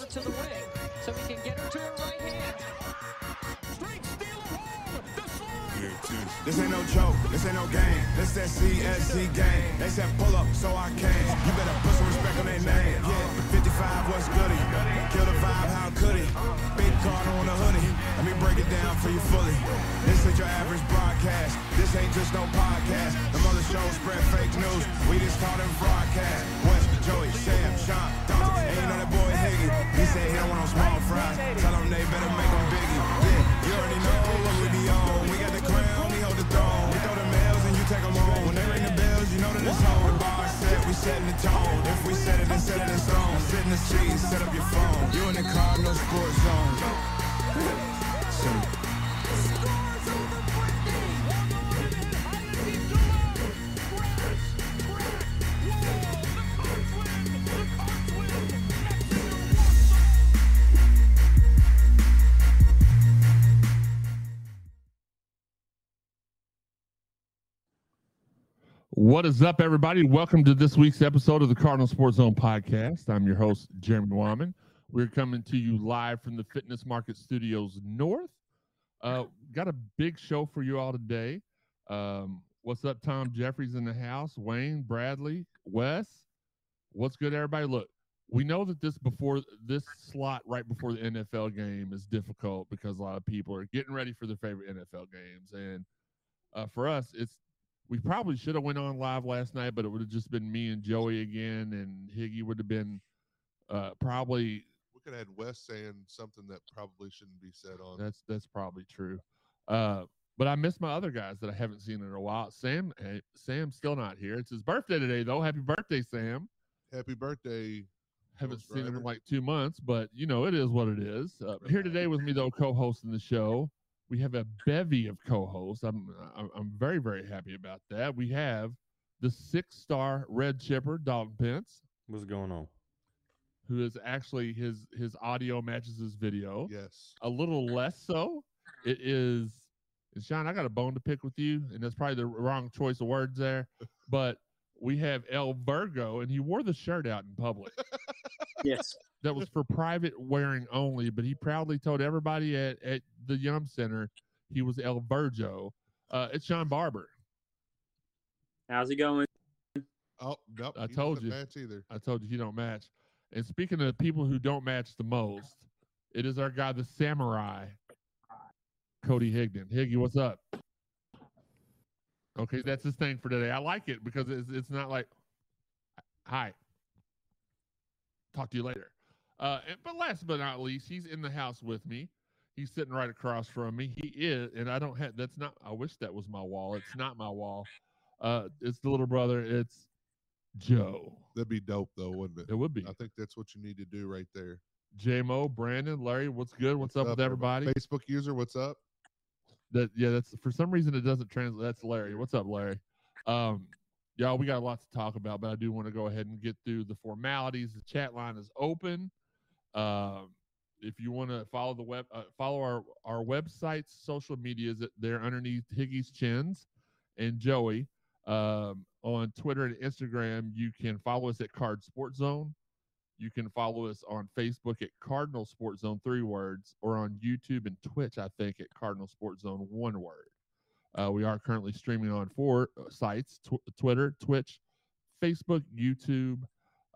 over to the wing so he can get her to her right hand. Straight. The. This ain't no joke, this ain't no game. This that CSZ game. They said pull up, so I came. You better put some respect on their name. Yeah, 55, what's goody? Kill the vibe, how could it? Big card on the hoodie. Let me break it down for you fully. This ain't your average broadcast. This ain't just no podcast. Them other shows spread fake news. We just call them broadcast. Wes, Joey, Sam, Shawn, know that boy Higgy. He said he don't want no small fries. Tell them they better make them biggie. Yeah, you already know what we be on. We got the crown, we hold the throne. We throw the mails and you take them home. When they ring the bells, you know that it's home. The bar set, we setting the tone. If we set it, then set it in stone. Sit in the seat, set up your phone. You in the car, no sports zone. Simple. What is up, everybody? Welcome to this week's episode of the Cardinal Sports Zone podcast. I'm your host, Jeremy Wahman. We're coming to you live from the Fitness Market Studios North. Uh, got a big show for you all today. Um, what's up, Tom Jeffries in the house? Wayne, Bradley, Wes. What's good, everybody? Look, we know that this before this slot right before the NFL game is difficult because a lot of people are getting ready for their favorite NFL games, and uh, for us, it's we probably should have went on live last night, but it would have just been me and Joey again, and Higgy would have been uh, probably We could have had Wes saying something that probably shouldn't be said on. that's that's probably true. Uh, but I miss my other guys that I haven't seen in a while. Sam, eh, Sam's still not here. It's his birthday today, though. Happy birthday, Sam! Happy birthday. Haven't seen him in like two months, but you know it is what it is. Uh, here today with me, though, co-hosting the show, we have a bevy of co-hosts. I'm I'm, I'm very very happy about that. We have the six-star red chipper, Dalton Pence, What's going on? who is actually his his audio matches his video. Yes. A little less so. It is. and Shawn, I got a bone to pick with you, and that's probably the wrong choice of words there. But we have El Virgo, and he wore the shirt out in public. Yes. That was for private wearing only, but he proudly told everybody at, at the Yum Center he was El Virgo. Uh, it's Shawn Barber. How's it going? Oh, nope. I he told you. Match either. I told you he don't match. And speaking of people who don't match the most, it is our guy, the samurai, Cody Higdon. Higgy, what's up? Okay, that's his thing for today. I like it because it's it's not like, hi, talk to you later. Uh, but last but not least, he's in the house with me. He's sitting right across from me. He is, and I don't have. That's not. I wish that was my wall. It's not my wall. Uh, it's the little brother. It's Joe. That'd be dope, though, wouldn't it? It would be. I think that's what you need to do right there. JMO, Brandon, Larry, what's good? What's, up, with everybody? Facebook user, what's up? That yeah, that's for some reason it doesn't translate. That's Larry. What's up, Larry? Um, y'all, we got a lot to talk about, but I do want to go ahead and get through the formalities. The chat line is open. Um, if you want to follow the web, uh, follow our our website's social medias. They're underneath Higgy's chins and Joey. Um, on Twitter and Instagram, you can follow us at Card Sports Zone. You can follow us on Facebook at Cardinal Sports Zone, three words, or on YouTube and Twitch, I think, at Cardinal Sports Zone, one word. Uh, we are currently streaming on four uh, sites tw- Twitter, Twitch, Facebook, YouTube,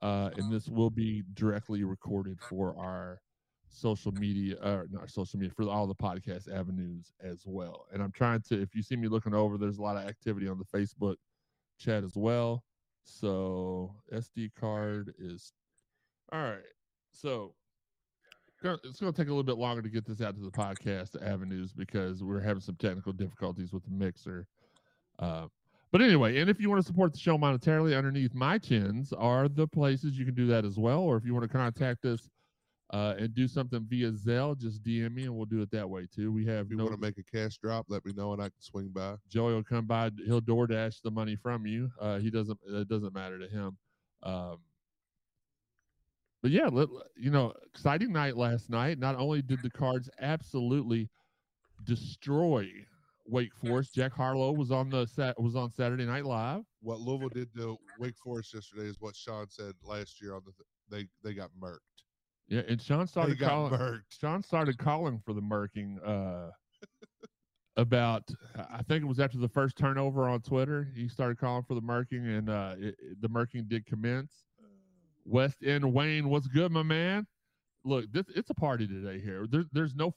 uh, and this will be directly recorded for our social media, or not social media, for all the podcast avenues as well. And I'm trying to, if you see me looking over, there's a lot of activity on the Facebook chat as well. So SD card is all right. So it's going to take a little bit longer to get this out to the podcast avenues because we're having some technical difficulties with the mixer. Uh, but anyway, and if you want to support the show monetarily, underneath my chins are the places you can do that as well. Or if you want to contact us uh, and do something via Zelle, just DM me and we'll do it that way too. We have If you no want to make a cash drop, let me know and I can swing by. Joey will come by. He'll DoorDash the money from you. Uh, he doesn't. It doesn't matter to him. Um, but yeah, let, you know, exciting night last night. Not only did the Cards absolutely destroy Wake Forest, Jack Harlow was on the set was on Saturday Night Live. What Louisville did to Wake Forest yesterday is what Shawn said last year on the th- they they got murked. Yeah, and Shawn started calling. murked. Shawn started calling for the murking uh, about. I think it was after the first turnover on Twitter. He started calling for the murking, and uh, it, it- the murking did commence. West End Wayne, what's good, my man? Look, this it's a party today here. There's there's no.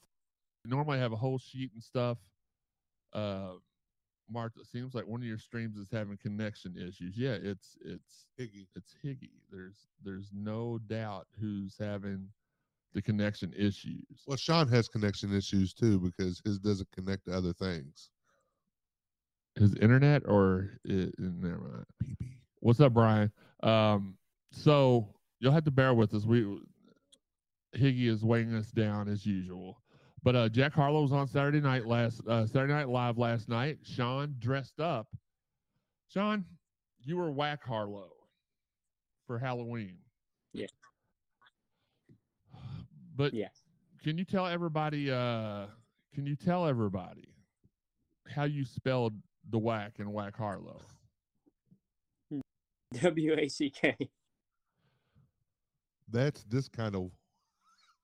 Normally I have a whole sheet and stuff. Uh, Martha, it seems like one of your streams is having connection issues. Yeah, it's it's Higgy. it's Higgy. There's there's no doubt who's having the connection issues. Well, Shawn has connection issues too because his doesn't connect to other things. His internet or it, never mind. PP. What's up, Brian? Um, so you'll have to bear with us. We Higgy is weighing us down as usual. But uh, Jack Harlow was on Saturday night last uh, Saturday Night Live last night. Shawn dressed up. Shawn, you were Whack Harlow for Halloween. Yeah. But Yeah. can you tell everybody? Uh, can you tell everybody how you spelled the Whack and Whack Harlow? W A C K. That's this kind of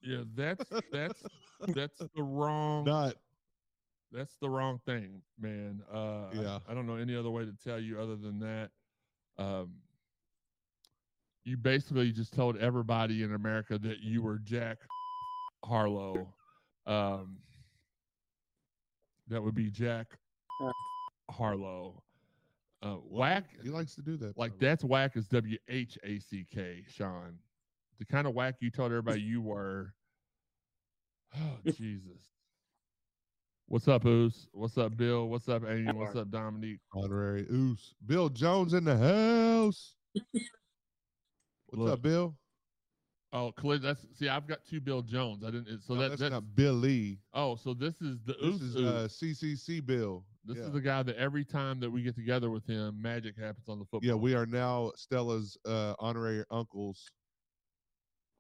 Yeah, that's that's that's the wrong not. that's the wrong thing, man. Uh Yeah. I, don't know any other way to tell you other than that. Um you basically just told everybody in America that you were Jack Harlow. Um that would be Jack. Harlow. Uh whack He likes to do that. like probably. that's whack is W H A C K, Shawn. The kind of whack you told everybody you were. Oh Jesus. What's up, Oos? What's up, Bill? What's up, Amy? What's up, Dominique? honorary oos. Bill Jones in the house. What's Look. up, Bill? Oh, Khalid, that's see, I've got two Bill Jones. I didn't. So No, that that's, that's not Billy. oh, so this is the This Oos. is Oos. uh, CCC Bill. this yeah. is the guy that every time that we get together with him, magic happens on the football. yeah, we are now Stella's uh, honorary uncles.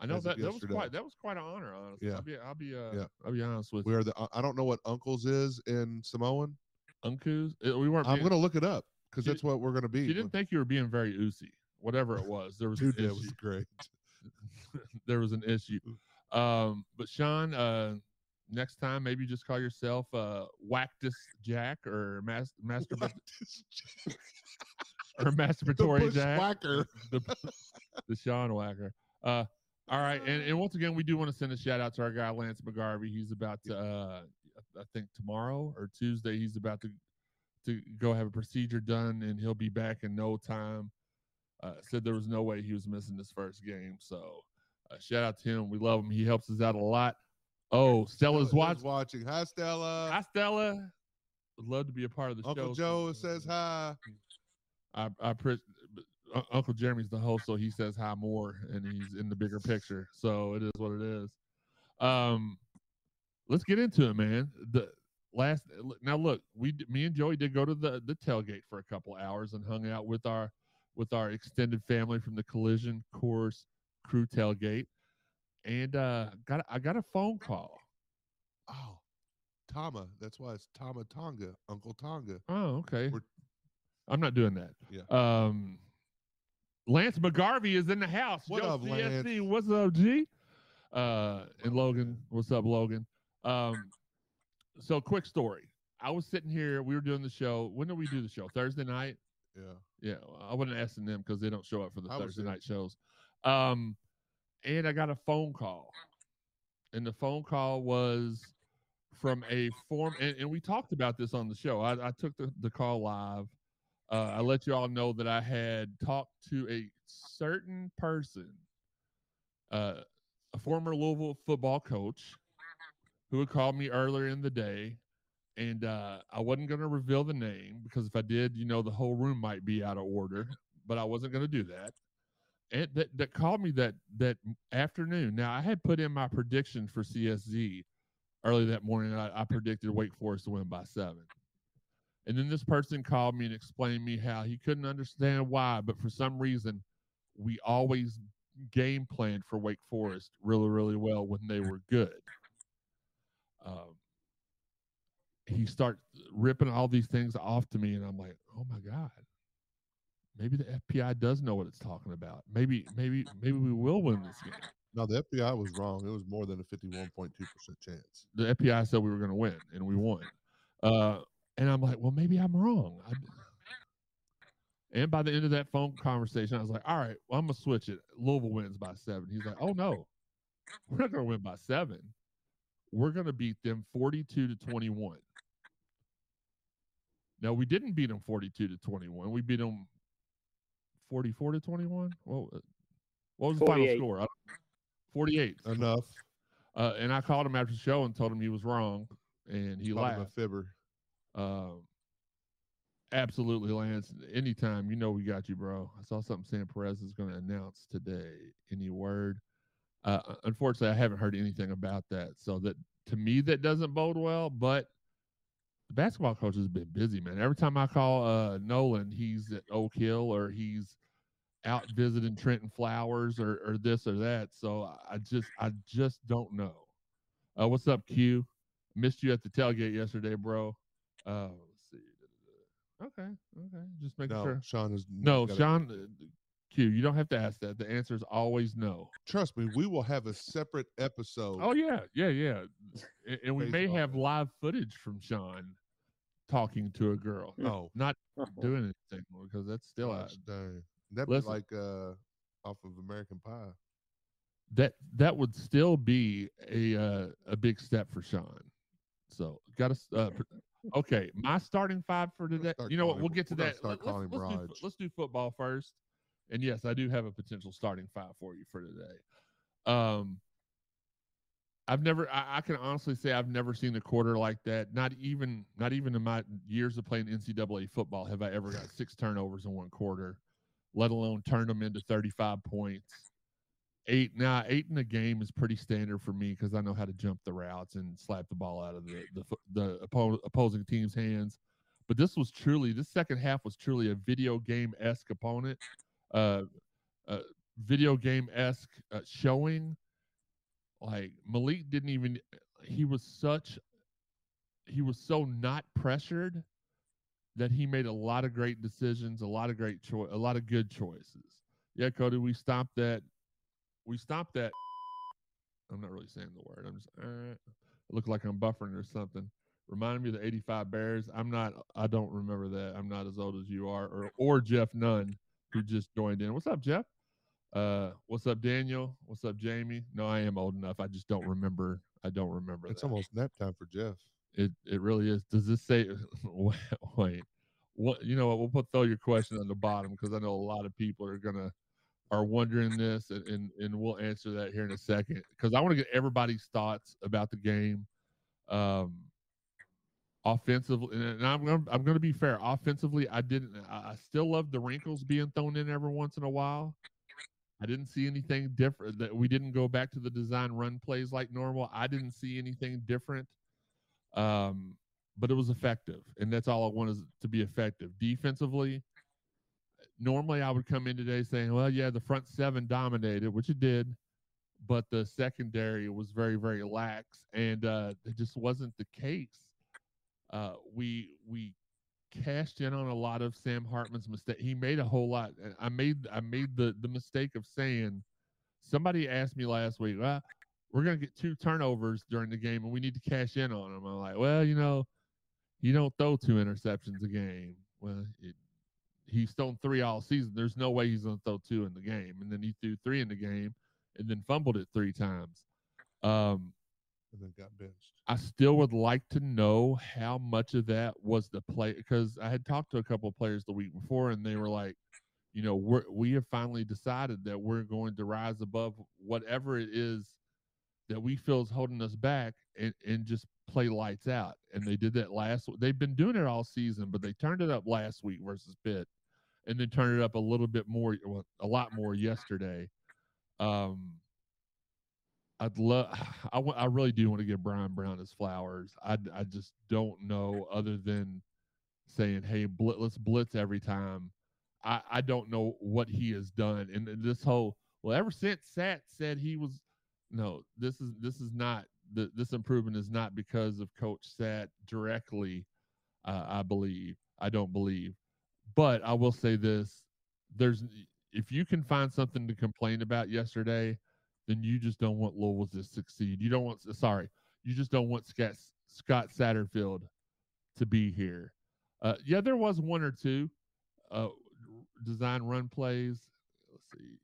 I know that that was quite that was quite an honor, honestly. Yeah. I'll be I'll be uh Yeah. I'll be honest with are the. I don't know what uncles is in Samoan. Uncles. uh, We weren't. I'm being- gonna look it up because that's what we're gonna be. You didn't think you were being very oosy. Whatever it was, there was Dude, that was great. there was an issue. Um, but Shawn, uh, next time maybe just call yourself uh, Wactus Jack or mas- master jack. or masturbatory Jack. bushwhacker. the, the Shawn Whacker. Uh, all right, and, and once again, we do want to send a shout out to our guy Lance McGarvey. He's about to, uh, I think tomorrow or Tuesday, he's about to to go have a procedure done, and he'll be back in no time. Uh, said there was no way he was missing this first game, so uh, shout out to him. We love him. He helps us out a lot. Oh, Stella's Stella's watching. watching. Hi, Stella. Hi, Stella. Would love to be a part of the Uncle show. Joe says hi. I I pre- uh, Uncle Jeremy's the host, so he says hi more, and he's in the bigger picture. So it is what it is. Um, let's get into it, man. The last now, look, we me and Joey did go to the the tailgate for a couple hours and hung out with our with our extended family from the Collision Course Crew tailgate, and uh, got I got a phone call. Oh, Tama. That's why it's Tama Tonga, Uncle Tonga. Oh, okay. We're- I'm not doing that. Yeah. Um, Lance McGarvey is in the house. What Yo, up, CSZ, Lance? What's up, G? Uh, and Logan, what's up, Logan? Um, so quick story. I was sitting here. We were doing the show. When did we do the show? Thursday night. Yeah. Yeah, I wasn't asking them because they don't show up for the I Thursday night shows. Um, and I got a phone call, and the phone call was from a form, and, and we talked about this on the show. I, I took the, the call live. Uh, I let you all know that I had talked to a certain person, uh, a former Louisville football coach, who had called me earlier in the day, and uh, I wasn't going to reveal the name because if I did, you know, the whole room might be out of order. But I wasn't going to do that. And that that called me that that afternoon. Now I had put in my prediction for CSZ early that morning. I, I predicted Wake Forest to win by seven. And then this person called me and explained me how he couldn't understand why, but for some reason, we always game planned for Wake Forest really, really well when they were good. Um, he starts ripping all these things off to me, and I'm like, oh my god, maybe the FPI does know what it's talking about. Maybe, maybe, maybe we will win this game. No, the FPI was wrong. It was more than a 51.2% chance. the FPI said we were going to win, and we won. Uh, and I'm like, well, maybe I'm wrong. I, and by the end of that phone conversation, I was like, all right, well, I'm gonna switch it. Louisville wins by seven. He's like, oh no, we're not gonna win by seven. We're gonna beat them 42 to 21. No, we didn't beat them 42 to 21. We beat them 44 to 21. Well, uh, what was the final score? 48. Enough. Uh, and I called him after the show and told him he was wrong, and he Called him laughed. a fibber. Um, absolutely, Lance. Anytime, you know we got you, bro. I saw something Sam Perez is going to announce today. Any word? Uh, unfortunately, I haven't heard anything about that. So that to me, that doesn't bode well. But the basketball coach has been busy, man. Every time I call uh, Nolan, he's at Oak Hill or he's out visiting Trenton Flowers or, or this or that. So I just I just don't know. Uh, what's up, Q? Missed you at the tailgate yesterday, bro. Uh, let's see. Okay, okay. Just making No, sure. Shawn is No, gotta- Shawn. uh, Q, you don't have to ask that. The answer is always no. Trust me, we will have a separate episode. Oh yeah, yeah, yeah. And, and we may have live footage from Shawn talking to a girl, no. not doing anything more, because that's still out. Gosh. That'd be like uh off of American Pie. that that would still be a uh, a big step for Shawn. So got to uh, pr- okay. My starting five for today. You know what? We'll get to that. start Let- calling let's, let's, do, let's do football first. And yes, I do have a potential starting five for you for today. Um, I've never. I, I can honestly say I've never seen a quarter like that. Not even not even in my years of playing NCAA football have I ever got six turnovers in one quarter, let alone turn them into thirty-five points eight now eight in a game is pretty standard for me because I know how to jump the routes and slap the ball out of the the, the oppo- opposing team's hands. But this was truly this second half was truly a video game esque opponent, uh, uh, video game esque uh, showing. Like Malik didn't even he was such he was so not pressured that he made a lot of great decisions, a lot of great choice, a lot of good choices. Yeah, Cody, we stopped that we stopped that. I'm not really saying the word. I'm just uh, it look like I'm buffering or something. Reminded me of the '85 Bears. I'm not. I don't remember that. I'm not as old as you are, or or Jeff Nunn, who just joined in. What's up, Jeff? Uh, what's up, Daniel? What's up, Jamie? No, I am old enough. I just don't remember. I don't remember. It's that. almost nap time for Jeff. It it really is. Does this say? Wait, what? You know what? We'll put throw your question on the bottom because I know a lot of people are gonna are wondering this, and and, and we'll answer that here in a second because I want to get everybody's thoughts about the game. Um, offensively, and I'm gonna I'm gonna be fair. Offensively, I didn't. I, I still love the wrinkles being thrown in every once in a while. I didn't see anything different. That we didn't go back to the design run plays like normal. I didn't see anything different. Um, but it was effective, and that's all I want is to be effective. Defensively, normally I would come in today saying, "Well, yeah, the front seven dominated," which it did, but the secondary was very, very lax, and uh, it just wasn't the case. Uh, we we cashed in on a lot of Sam Hartman's mistake. He made a whole lot. I made I made the the mistake of saying somebody asked me last week, well, we're gonna get two turnovers during the game and we need to cash in on them. I'm like, well, you know, you don't throw two interceptions a game. Well, it, he's thrown three all season. There's no way he's gonna throw two in the game. And then he threw three in the game and then fumbled it three times. Um, and then got benched. I still would like to know how much of that was the play because I had talked to a couple of players the week before and they were like, you know, we're, we have finally decided that we're going to rise above whatever it is that we feel is holding us back and, and just play lights out. And they did that last. They've been doing it all season, but they turned it up last week versus Pitt, and then turned it up a little bit more, a lot more yesterday. Um, I'd love. I wa- I really do want to give Bryan Brown his flowers. I I just don't know other than saying, "Hey, blit, let's blitz every time." I I don't know what he has done, and this whole well, ever since Sat said he was, no, this is this is not the this improvement is not because of Coach Sat directly. Uh, I believe. I don't believe, but I will say this: there's if you can find something to complain about yesterday, then you just don't want Louisville to succeed. You don't want sorry, you just don't want Scott Scott Satterfield to be here. Uh, yeah, there was one or two uh, design run plays. Let's see.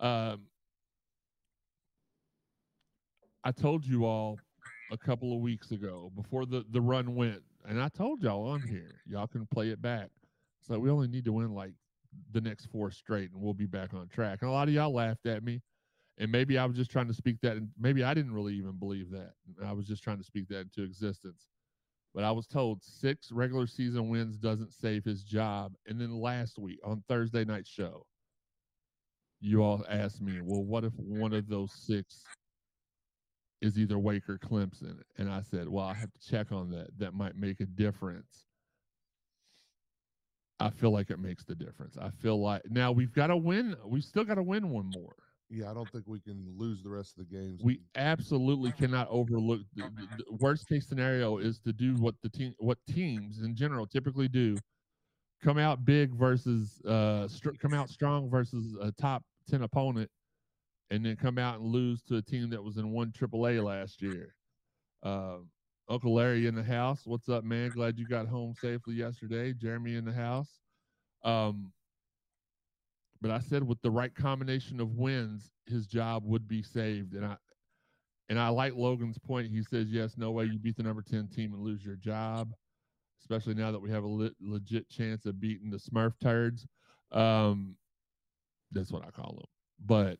Um, I told you all a couple of weeks ago before the, the run went, and I told y'all on here, y'all can play it back. So we only need to win like the next four straight, and we'll be back on track. And a lot of y'all laughed at me, and maybe I was just trying to speak that, and maybe I didn't really even believe that. I was just trying to speak that into existence. But I was told six regular season wins doesn't save his job. And then last week on Thursday night show, you all asked me, well, what if one of those six is either Wake or Clemson? And I said, well, I have to check on that. That might make a difference. I feel like it makes the difference. I feel like now we've got to win. We still got to win one more. Yeah, I don't think we can lose the rest of the games. We absolutely cannot overlook the, the, the worst case scenario is to do what the team, what teams in general typically do, come out big versus uh, str- come out strong versus a top ten opponent, and then come out and lose to a team that was in one AAA last year. Uh, Uncle Larry in the house. What's up, man? Glad you got home safely yesterday. Jeremy in the house. Um, but I said with the right combination of wins, his job would be saved. And I and I like Logan's point. He says, yes, no way you beat the number 10 team and lose your job, especially now that we have a le- legit chance of beating the Smurf turds. Um, that's what I call them. But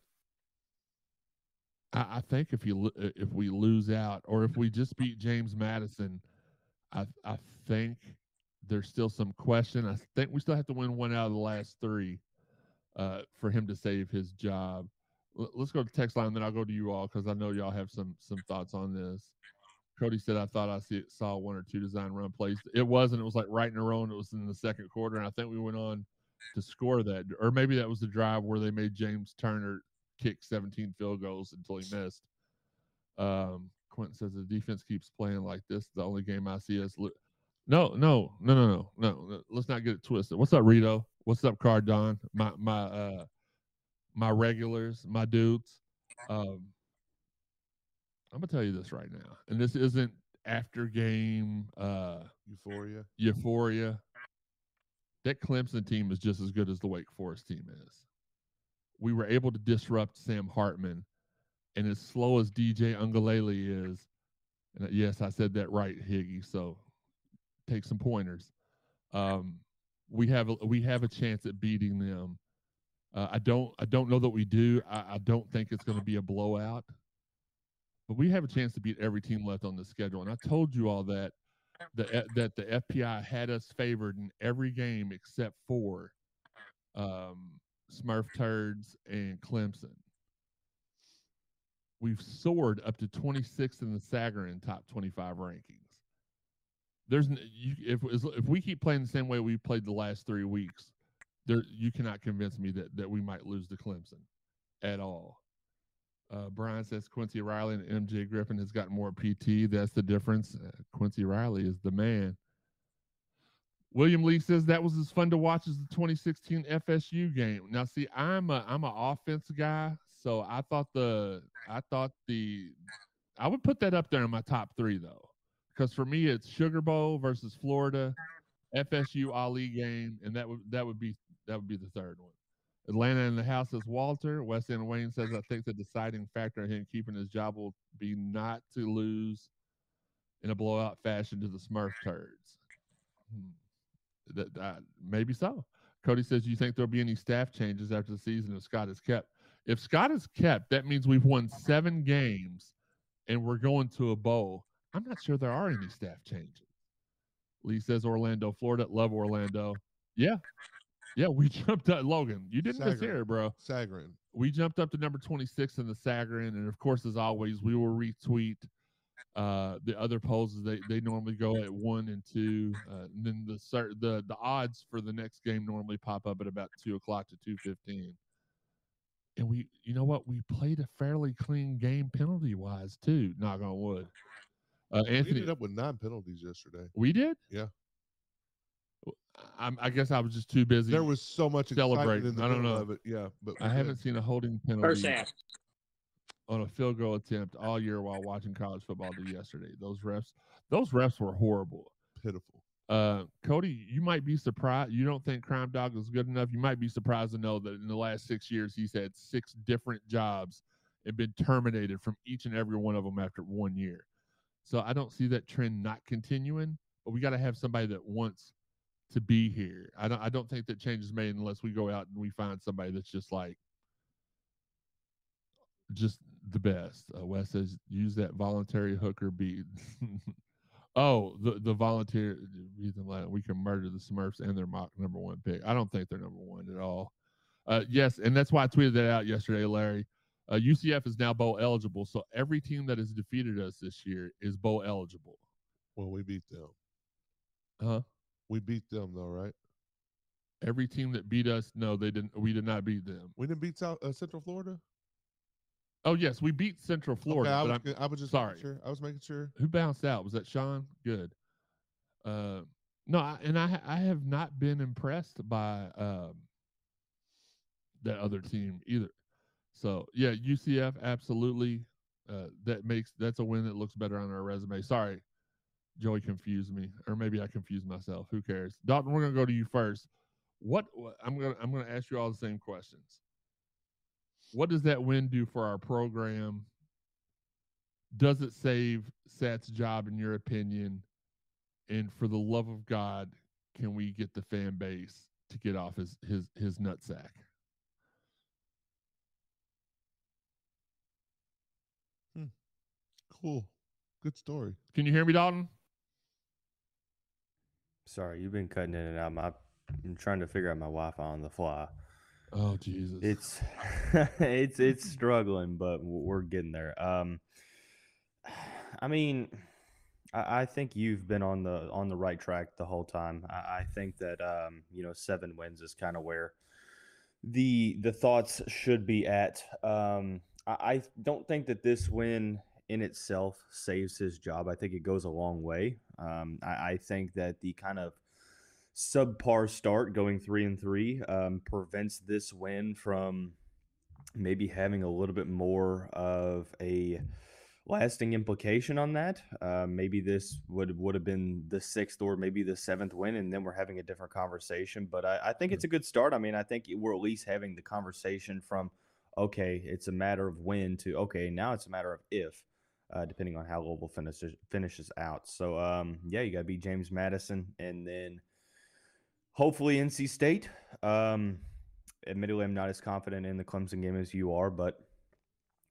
I, I think if you if we lose out or if we just beat James Madison, I I think there's still some question. I think we still have to win one out of the last three uh, for him to save his job. L- let's go to text line, then I'll go to you all because I know y'all have some some thoughts on this. Cody said, "I thought I see, saw one or two design run plays. It wasn't. It was like right in a row, and it was in the second quarter. And I think we went on to score that, or maybe that was the drive where they made James Turner kick 17 field goals until he missed. Um, Quentin says the defense keeps playing like this. The only game I see is lo- no, no, no, no, no, no, no. Let's not get it twisted. What's up, Rito? What's up, Cardon? My my uh my regulars, my dudes. Um, I'm gonna tell you this right now, and this isn't after game uh Euphoria. euphoria. That Clemson team is just as good as the Wake Forest team is. We were able to disrupt Sam Hartman, and as slow as DJ Uiagalelei is, and uh, yes, I said that right, Higgy. So take some pointers. Um, we have a, we have a chance at beating them. Uh, I don't I don't know that we do. I, I don't think it's going to be a blowout, but we have a chance to beat every team left on the schedule. And I told you all that the that the FPI had us favored in every game except for um, Smurf Turds and Clemson. We've soared up to 26th in the Sagarin top 25 rankings. There's you, if if we keep playing the same way we played the last three weeks, there you cannot convince me that that we might lose to Clemson at all. Uh, Brian says Quincy Riley and MJ Griffin has got more PT. That's the difference. Uh, Quincy Riley is the man. William Lee says that was as fun to watch as the 2016 FSU game. Now, see, I'm a I'm an offense guy, so I thought the I thought the I would put that up there in my top three though, because for me it's Sugar Bowl versus Florida, FSU Ali game, and that would that would be that would be the third one. Atlanta in the house is Walter. West End Wayne says, I think the deciding factor in him keeping his job will be not to lose in a blowout fashion to the Smurf turds. Hmm. That, that maybe so. Cody says, "Do you think there'll be any staff changes after the season if Scott is kept? If Scott is kept, that means we've won seven games and we're going to a bowl. I'm not sure there are any staff changes." Lee says, "Orlando, Florida. Love Orlando. Yeah, yeah. We jumped up. Logan, you didn't miss Sagarin. here, bro Sagarin. we jumped up to number 26 in the Sagarin, and of course, as always, we will retweet uh, the other polls. They they normally go at one and two, uh, and then the cer- the the odds for the next game normally pop up at about two o'clock to two fifteen. And we, you know what, we played a fairly clean game penalty wise too. Knock on wood. Uh, We Anthony, ended up with nine penalties yesterday. we did. Yeah. I, I guess I was just too busy. There was so much Celebrating. I don't know. of it. Yeah, but I did. haven't seen a holding penalty. First half. On a field goal attempt all year while watching college football do yesterday. Those refs, those refs were horrible. Pitiful. Uh, Cody, you might be surprised. You don't think Crime Dog is good enough. You might be surprised to know that in the last six years, he's had six different jobs and been terminated from each and every one of them after one year. So I don't see that trend not continuing. But we got to have somebody that wants to be here. I don't. I don't think that change is made unless we go out and we find somebody that's just like just the best. Uh, Wes says use that voluntary hooker beat. oh, the the volunteer reason like we can murder the Smurfs and their mock number one pick. I don't think they're number one at all. Uh, yes, and that's why I tweeted that out yesterday, Larry. Uh, UCF is now bowl eligible, so every team that has defeated us this year is bowl eligible. Well, we beat them. Huh? We beat them though, right? Every team that beat us, no, they didn't. We did not beat them. We didn't beat South uh, Central Florida. Oh yes, we beat Central Florida. okay, I was, I was just sorry. Making sure. I was making sure. who bounced out? Was that Shawn? Good. Uh, no, I, and I I have not been impressed by um, that other team either. So yeah, UCF absolutely. Uh, that makes that's a win that looks better on our resume. Sorry, Joey confused me, or maybe I confused myself. Who cares? Dalton, we're gonna go to you first. What what- I'm gonna I'm gonna ask you all the same questions. What does that win do for our program? does it save Sat's job in your opinion? And for the love of God, can we get the fan base to get off his his his nutsack? Hmm. Cool. Good story. Can you hear me, Dalton? Sorry, you've been cutting in and out. My, I'm trying to figure out my Wi-Fi on the fly. Oh Jesus! It's it's it's struggling, but we're getting there. Um, I mean, I, I think you've been on the on the right track the whole time. I, I think that um, you know, seven wins is kind of where the the thoughts should be at. Um, I, I don't think that this win in itself saves his job. I think it goes a long way. Um, I, I think that the kind of subpar start going three and three um, prevents this win from maybe having a little bit more of a lasting implication on that. Uh, maybe this would would have been the sixth or maybe the seventh win, and then we're having a different conversation. But I, I think it's a good start. I mean, I think we're at least having the conversation from okay, it's a matter of when to okay, now it's a matter of if. Uh, depending on how Louisville finishes finishes out, so um, yeah, you got to beat James Madison, and then hopefully NC State. Um, admittedly, I'm not as confident in the Clemson game as you are, but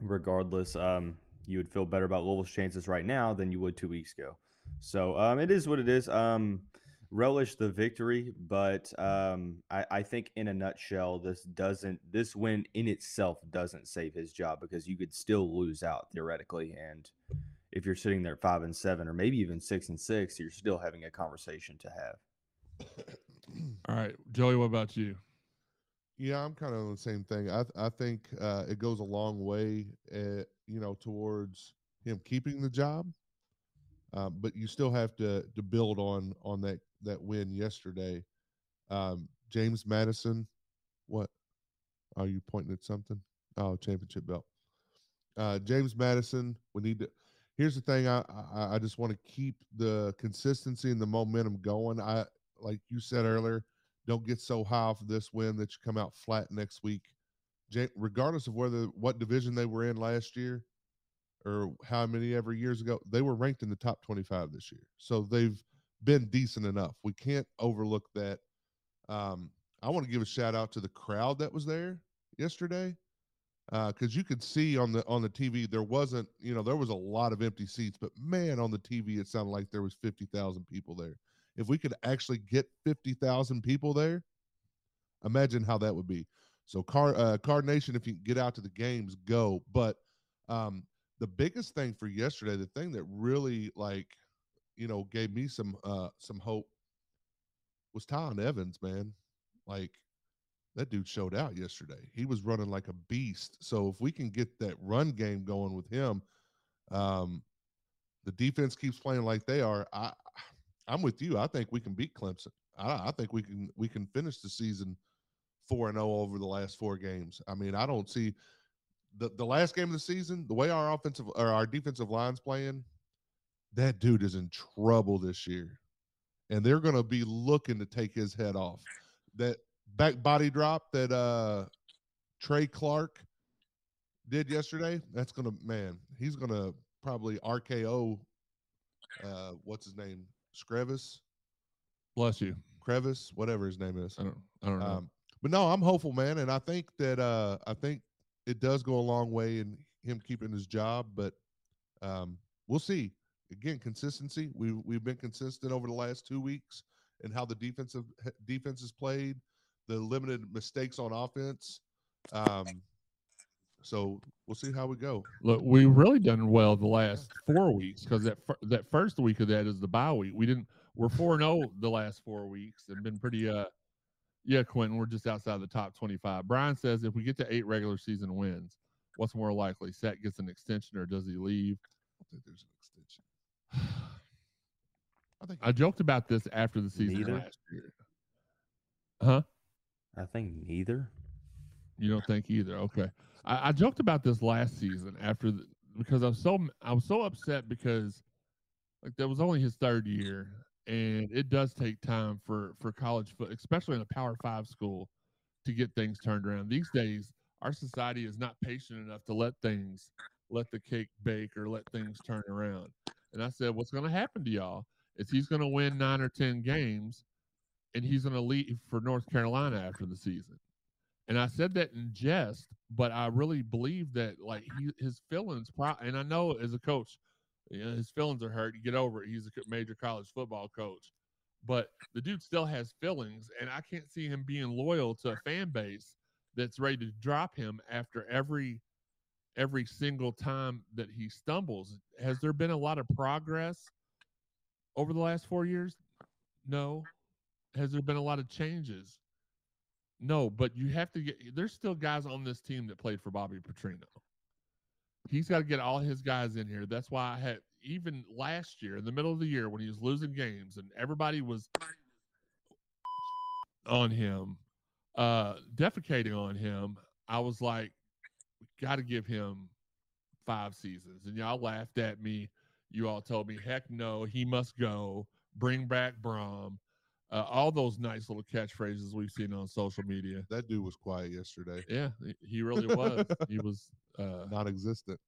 regardless, um, you would feel better about Louisville's chances right now than you would two weeks ago. So um, it is what it is. Um, relish the victory, but um, I, I think in a nutshell, this doesn't this win in itself doesn't save his job because you could still lose out theoretically, and if you're sitting there five and seven or maybe even six and six, you're still having a conversation to have. All right, Joey. What about you? Yeah, I'm kind of on the same thing. I I think uh, it goes a long way, uh, you know, towards him keeping the job. Uh, but you still have to to build on on that that win yesterday. Um, James Madison, what? Are you pointing at something? Oh, championship belt. Uh, James Madison, we need to. Here's the thing. I I, I just want to keep the consistency and the momentum going. I like you said earlier don't get so high off of this win that you come out flat next week. Regardless of whether what division they were in last year or how many ever years ago, they were ranked in the top 25 this year. So they've been decent enough. We can't overlook that. Um, I want to give a shout out to the crowd that was there yesterday because you could see on the on the TV there wasn't you know there was a lot of empty seats, but man on the TV it sounded like there was 50,000 people there if we could actually get 50,000 people there, imagine how that would be. So Car uh, Card Nation, if you get out to the games, go. But um, the biggest thing for yesterday, the thing that really like, you know, gave me some uh, some hope was Tiyon Evans, man. Like that dude showed out yesterday. He was running like a beast. So if we can get that run game going with him, um, the defense keeps playing like they are. I I'm with you. I think we can beat Clemson. I, I think we can we can finish the season four and zero over the last four games. I mean, I don't see the the last game of the season, the way our offensive or our defensive line's playing, that dude is in trouble this year, and they're going to be looking to take his head off. That back body drop that uh Trey Clark did yesterday, that's gonna man, he's gonna probably RKO uh what's his name? Screvis, Bless you. Crevis, whatever his name is. I don't. I don't know. Um, but no, I'm hopeful, man, and I think that uh I think it does go a long way in him keeping his job, but um we'll see. Again, consistency. We we've been consistent over the last two weeks and how the defensive defense has played, the limited mistakes on offense. Um, so we'll see how we go. Look, we've really done well the last four weeks because that fir- that first week of that is the bye week. We didn't. We're four and zero the last four weeks and been pretty. Uh, yeah, Quentin, we're just outside the top twenty-five. Brian says if we get to eight regular season wins, what's more likely? Sat gets an extension or does he leave? I think there's an extension. I think I joked about this after the season Neither. last year. Huh? I think neither. You don't think either? Okay. I, I joked about this last season after the, because I was so I was so upset because like that was only his third year, and it does take time for for college foot, especially in a Power Five school, to get things turned around. These days, our society is not patient enough to let things let the cake bake or let things turn around. And I said, what's going to happen to y'all is he's going to win nine or ten games, and he's going to leave for North Carolina after the season. And I said that in jest, but I really believe that like he, his feelings, pro- and I know as a coach, you know, his feelings are hurt. You get over it. He's a major college football coach, but the dude still has feelings, and I can't see him being loyal to a fan base that's ready to drop him after every every single time that he stumbles. Has there been a lot of progress over the last four years? No. Has there been a lot of changes? No, but you have to get. There's still guys on this team that played for Bobby Petrino. He's got to get all his guys in here. That's why I had even last year in the middle of the year when he was losing games and everybody was on him, uh, defecating on him. I was like, got to give him five seasons. And y'all laughed at me. You all told me, heck no, he must go. Bring back Brohm. Uh, all those nice little catchphrases we've seen on social media. that dude was quiet yesterday, Yeah, he- really was. he was uh, non-existent.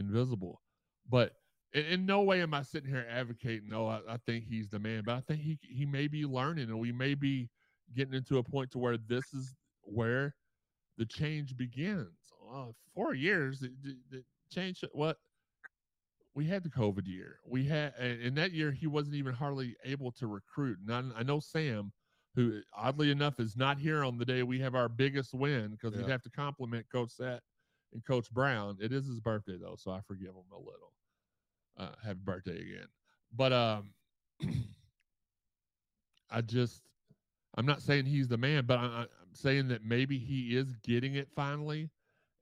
invisible. But in, in no way am I sitting here advocating, No, I, I think he's the man. But I think he he may be learning, and we may be getting into a point to where this is where the change begins. Uh, four years, the, the change. What we had the COVID year. We had, and in that year, he wasn't even hardly able to recruit. And I, I know Sam, who oddly enough is not here on the day we have our biggest win because we'd have to compliment Coach Sat and Coach Brown. It is his birthday though, so I forgive him a little. Uh, happy birthday again. But um, I just, I'm not saying he's the man, but I- I'm saying that maybe he is getting it finally,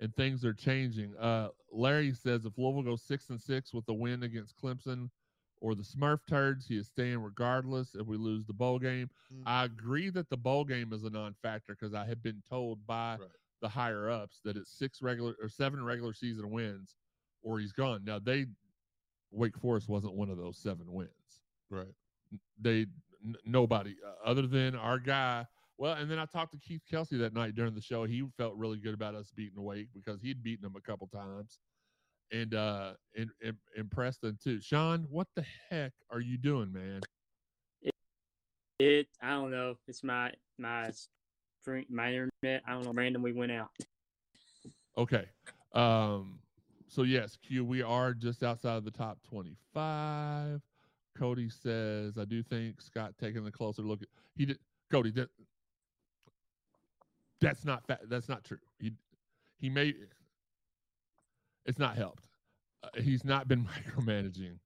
and things are changing. Uh, Larry says if Louisville goes six and six with a win against Clemson or the Smurf turds, he is staying regardless if we lose the bowl game. Mm. I agree that the bowl game is a non-factor because I have been told by Right. the higher ups that it's six regular or seven regular season wins or he's gone. Now they Wake Forest wasn't one of those seven wins. Right. They n- nobody uh, other than our guy. Well, and then I talked to Keith Kelsey that night during the show. He felt really good about us beating Wake because he'd beaten them a couple times, and uh, and, and, and Preston too. Shawn, what the heck are you doing, man? It. I don't know. It's my my my internet. I don't know. Randomly went out. Okay. Um, so yes, Q, we are just outside of the top 25. Cody says, I do think Scott taking a closer look at he did Cody that that's not fa- that's not true. He he may it's not helped. Uh, he's not been micromanaging.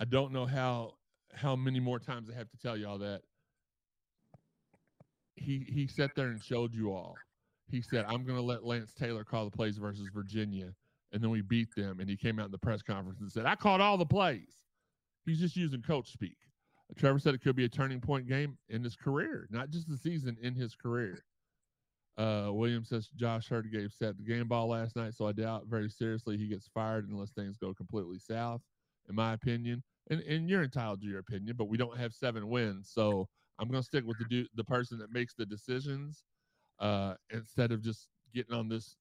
I don't know how how many more times I have to tell y'all that. He he sat there and showed you all he said, I'm going to let Lance Taylor call the plays versus Virginia. And then we beat them. And he came out in the press conference and said, I called all the plays. He's just using coach speak. Trevor said it could be a turning point game in his career, not just the season, in his career. Uh, William says Josh Heird gave Sat the game ball last night, so I doubt very seriously he gets fired unless things go completely south, in my opinion. And and you're entitled to your opinion, but we don't have seven wins, so I'm gonna stick with the du- the person that makes the decisions, uh, instead of just getting on this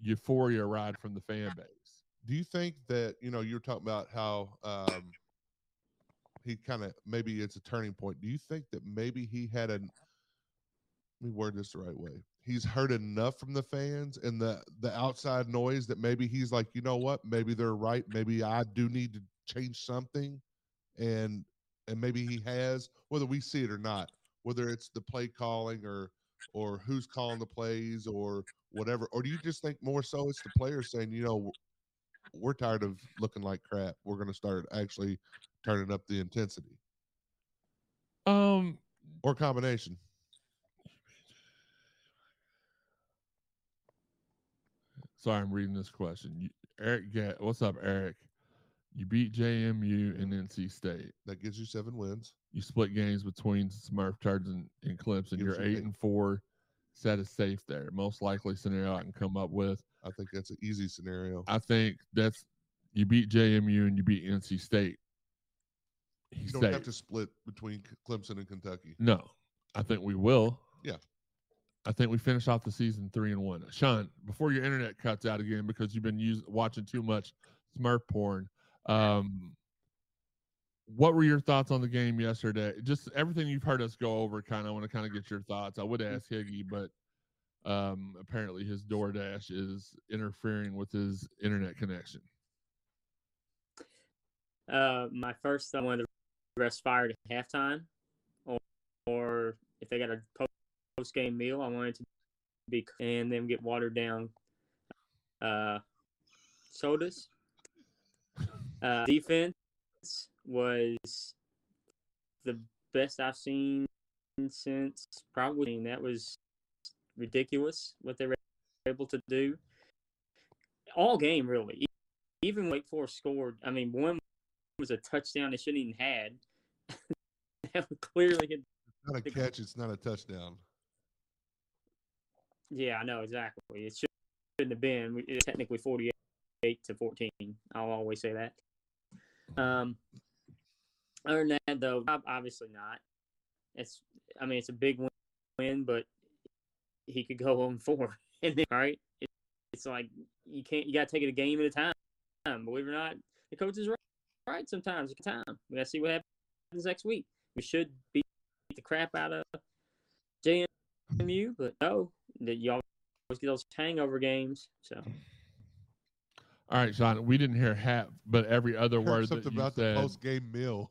euphoria ride from the fan base. Do you think that you know you're talking about how um, he kind of maybe it's a turning point? Do you think that maybe he had a let me word this the right way? He's heard enough from the fans and the the outside noise that maybe he's like, you know what? Maybe they're right. Maybe I do need to change something, and and maybe he has, whether we see it or not, whether it's the play calling or or who's calling the plays or whatever, or do you just think more so it's the players saying, you know, we're tired of looking like crap. We're going to start actually turning up the intensity Um, or combination. Sorry, I'm reading this question. Eric, Ga- what's up, Eric? You beat JMU and NC State. That gives you seven wins. You split games between Smurf Turds and, and Clemson. Gives You're you eight eight. and four. Sat is safe there. Most likely scenario I can come up with. I think that's an easy scenario. I think that's you beat JMU and you beat NC State. You don't safe. have to split between Clemson and Kentucky. No, I think we will. Yeah. I think we finish off the season three and one. Shawn, before your internet cuts out again because you've been using watching too much Smurf porn, um, what were your thoughts on the game yesterday? Just everything you've heard us go over. Kind of want to kind of get your thoughts. I would ask Higgy, but um, apparently his DoorDash is interfering with his internet connection. Uh, my first thought wanted the refs fired at halftime, or, or if they got a post game meal, I wanted to be and then get watered down uh, sodas. Uh, defense was the best I've seen since probably that was ridiculous what they were able to do all game really. Even Wake Forest scored. I mean, one was a touchdown they shouldn't even had. clearly. It's not a catch. It's not a touchdown. Yeah, I know exactly. It should- shouldn't have been. It's technically forty-eight to fourteen. I'll always say that. Um. Other than that, though, obviously not. It's. I mean, it's a big win, but he could go on four, and then right. It, it's like you can't. You got to take it a game at a time. Believe it or not, the coach is right. Right. Sometimes it's time. We got to see what happens next week. We should beat the crap out of JMU, but no, that y'all always get those hangover games. So All right, Shawn. We didn't hear half, but every other Heard word that something you about said. the post game meal.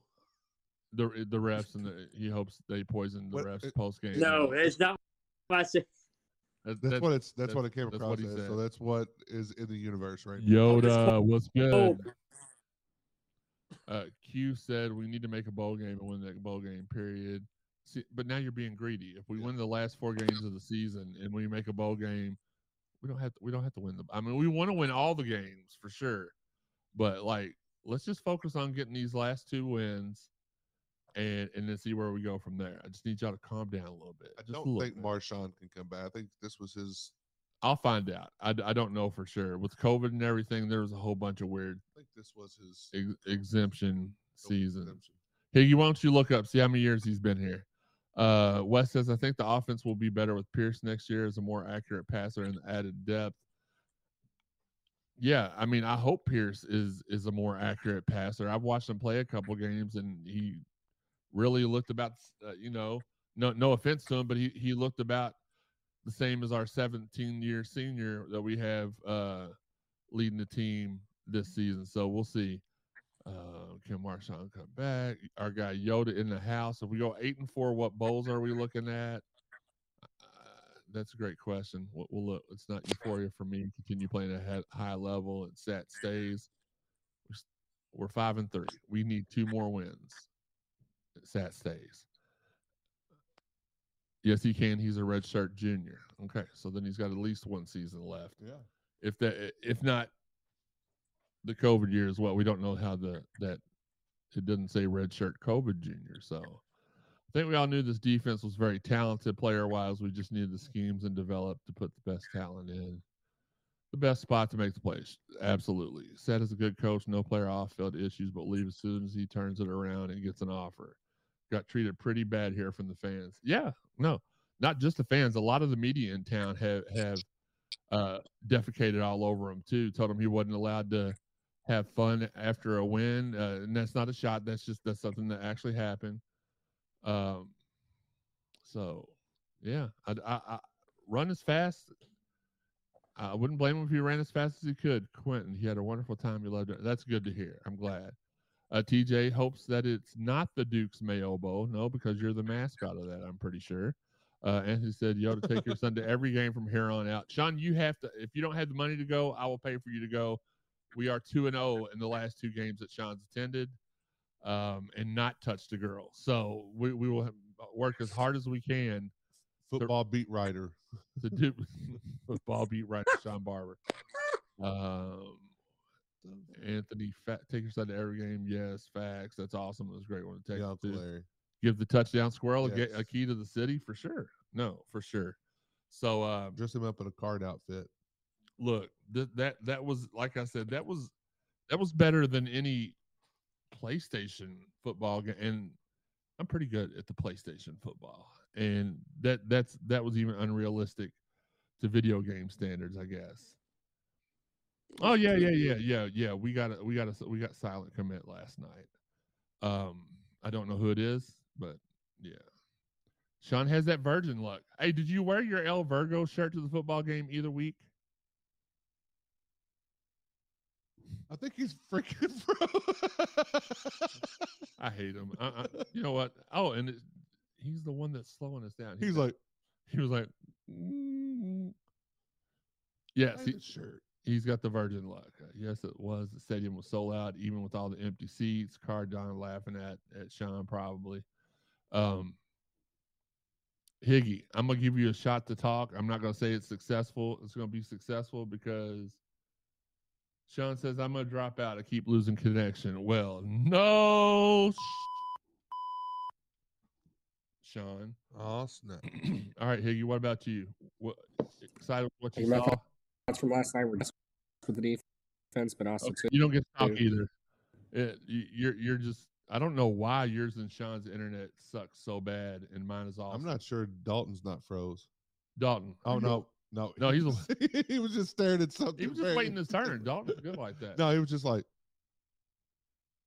the the refs and the, he hopes they poison the What- refs post game. no, it's not. What I said. That's what it's. That's, what it came across as. said. So that's what is in the universe right now. Yoda, what's good? Oh, Uh, Q said we need to make a bowl game and win that bowl game. Period. See, but now you're being greedy. If we Yeah. win the last four games of the season and we make a bowl game, we don't have to, we don't have to win the. I mean, we want to win all the games for sure, but like let's just focus on getting these last two wins, and and then see where we go from there. I just need y'all to calm down a little bit. I just don't think bit. Marshawn can come back. I think this was his. I'll find out. I, I don't know for sure. With COVID and everything, there was a whole bunch of weird I think this was his ex- exemption season. exemption. Higgy, why don't you look up, see how many years he's been here? Uh, Wes says, I think the offense will be better with Pierce next year as a more accurate passer and added depth. Yeah, I mean, I hope Pierce is is a more accurate passer. I've watched him play a couple games, and he really looked about, uh, you know, no no offense to him, but he he looked about the same as our 17 year senior that we have uh, leading the team this season. So we'll see. Uh, can Marshawn come back? Our guy Yoda in the house. If we go eight and four, what bowls are we looking at? Uh, that's a great question. We'll, we'll look. It's not euphoria for me. Continue playing at a high level and sat stays. We're, we're five and three. We need two more wins. Sat stays. Yes, he can. He's a red shirt junior. Okay, so then he's got at least one season left Yeah. if that if not the COVID year as well. We don't know how the that it doesn't say red shirt COVID junior. So, I think we all knew this defense was very talented player wise. We just needed the schemes and develop to put the best talent in. The best spot to make the plays. Absolutely. Sat is a good coach, no player off field issues, but leave as soon as he turns it around and gets an offer. Got treated pretty bad here from the fans. Yeah, no, not just the fans. A lot of the media in town have have uh, defecated all over him too. Told him he wasn't allowed to have fun after a win, uh, and that's not a shot. That's just that's something that actually happened. Um, so yeah, I, I, I run as fast. I wouldn't blame him if he ran as fast as he could. Quentin, he had a wonderful time. He loved it. That's good to hear. I'm glad. Uh, TJ hopes that it's not the Duke's Mayo Bowl. No, because you're the mascot of that. I'm pretty sure. Uh, he said, "You ought to take your son to every game from here on out." Shawn, you have to. If you don't have the money to go, I will pay for you to go. We are two and zero in the last two games that Shawn's attended, um, and not touched a girl. So we we will work as hard as we can Football beat writer. to do football beat writer Shawn Barber. Um, Anthony, fa- take your son to every game. Yes, facts. That's awesome. It was a great one to take. Yeah, to. Larry. Give the touchdown squirrel a, a key to the city for sure. No, for sure. So um, Dress him up in a card outfit. Look, th- that that was like I said, that was that was better than any PlayStation football game, and I'm pretty good at the PlayStation football, and that that's that was even unrealistic to video game standards, I guess. Oh yeah, yeah, yeah, yeah, yeah. We got a, we got a, we got silent commit last night. Um, I don't know who it is, but yeah. Shawn has that virgin look. Hey, did you wear your El Virgo shirt to the football game either week? I think he's freaking bro. I hate him. I, I, you know what? Oh, and it, he's the one that's slowing us down. he's got- like, he was like, "Mm." yes, "Buy he, shirt. he's got the virgin. Uh, yes, it was. The stadium was sold out, even with all the empty seats. Cardon laughing at at Shawn probably. Um, Higgy, I'm gonna give you a shot to talk. I'm not gonna say it's successful. It's gonna be successful because Shawn says I'm gonna drop out. I keep losing connection. Well, no, Shawn. Oh snap! All right, Higgy. What about you? What excited with what you My saw? thoughts from last night were just with the defense, but also Okay, too. You don't get to talk either. It, you- you're you're just. I don't know why yours and Shawn's internet sucks so bad, and mine is awesome. I'm not sure Dalton's not froze. Dalton. Oh you no, no. No, he's he was just staring at something. He was just waiting his turn. Dalton's good like that. No, he was just like,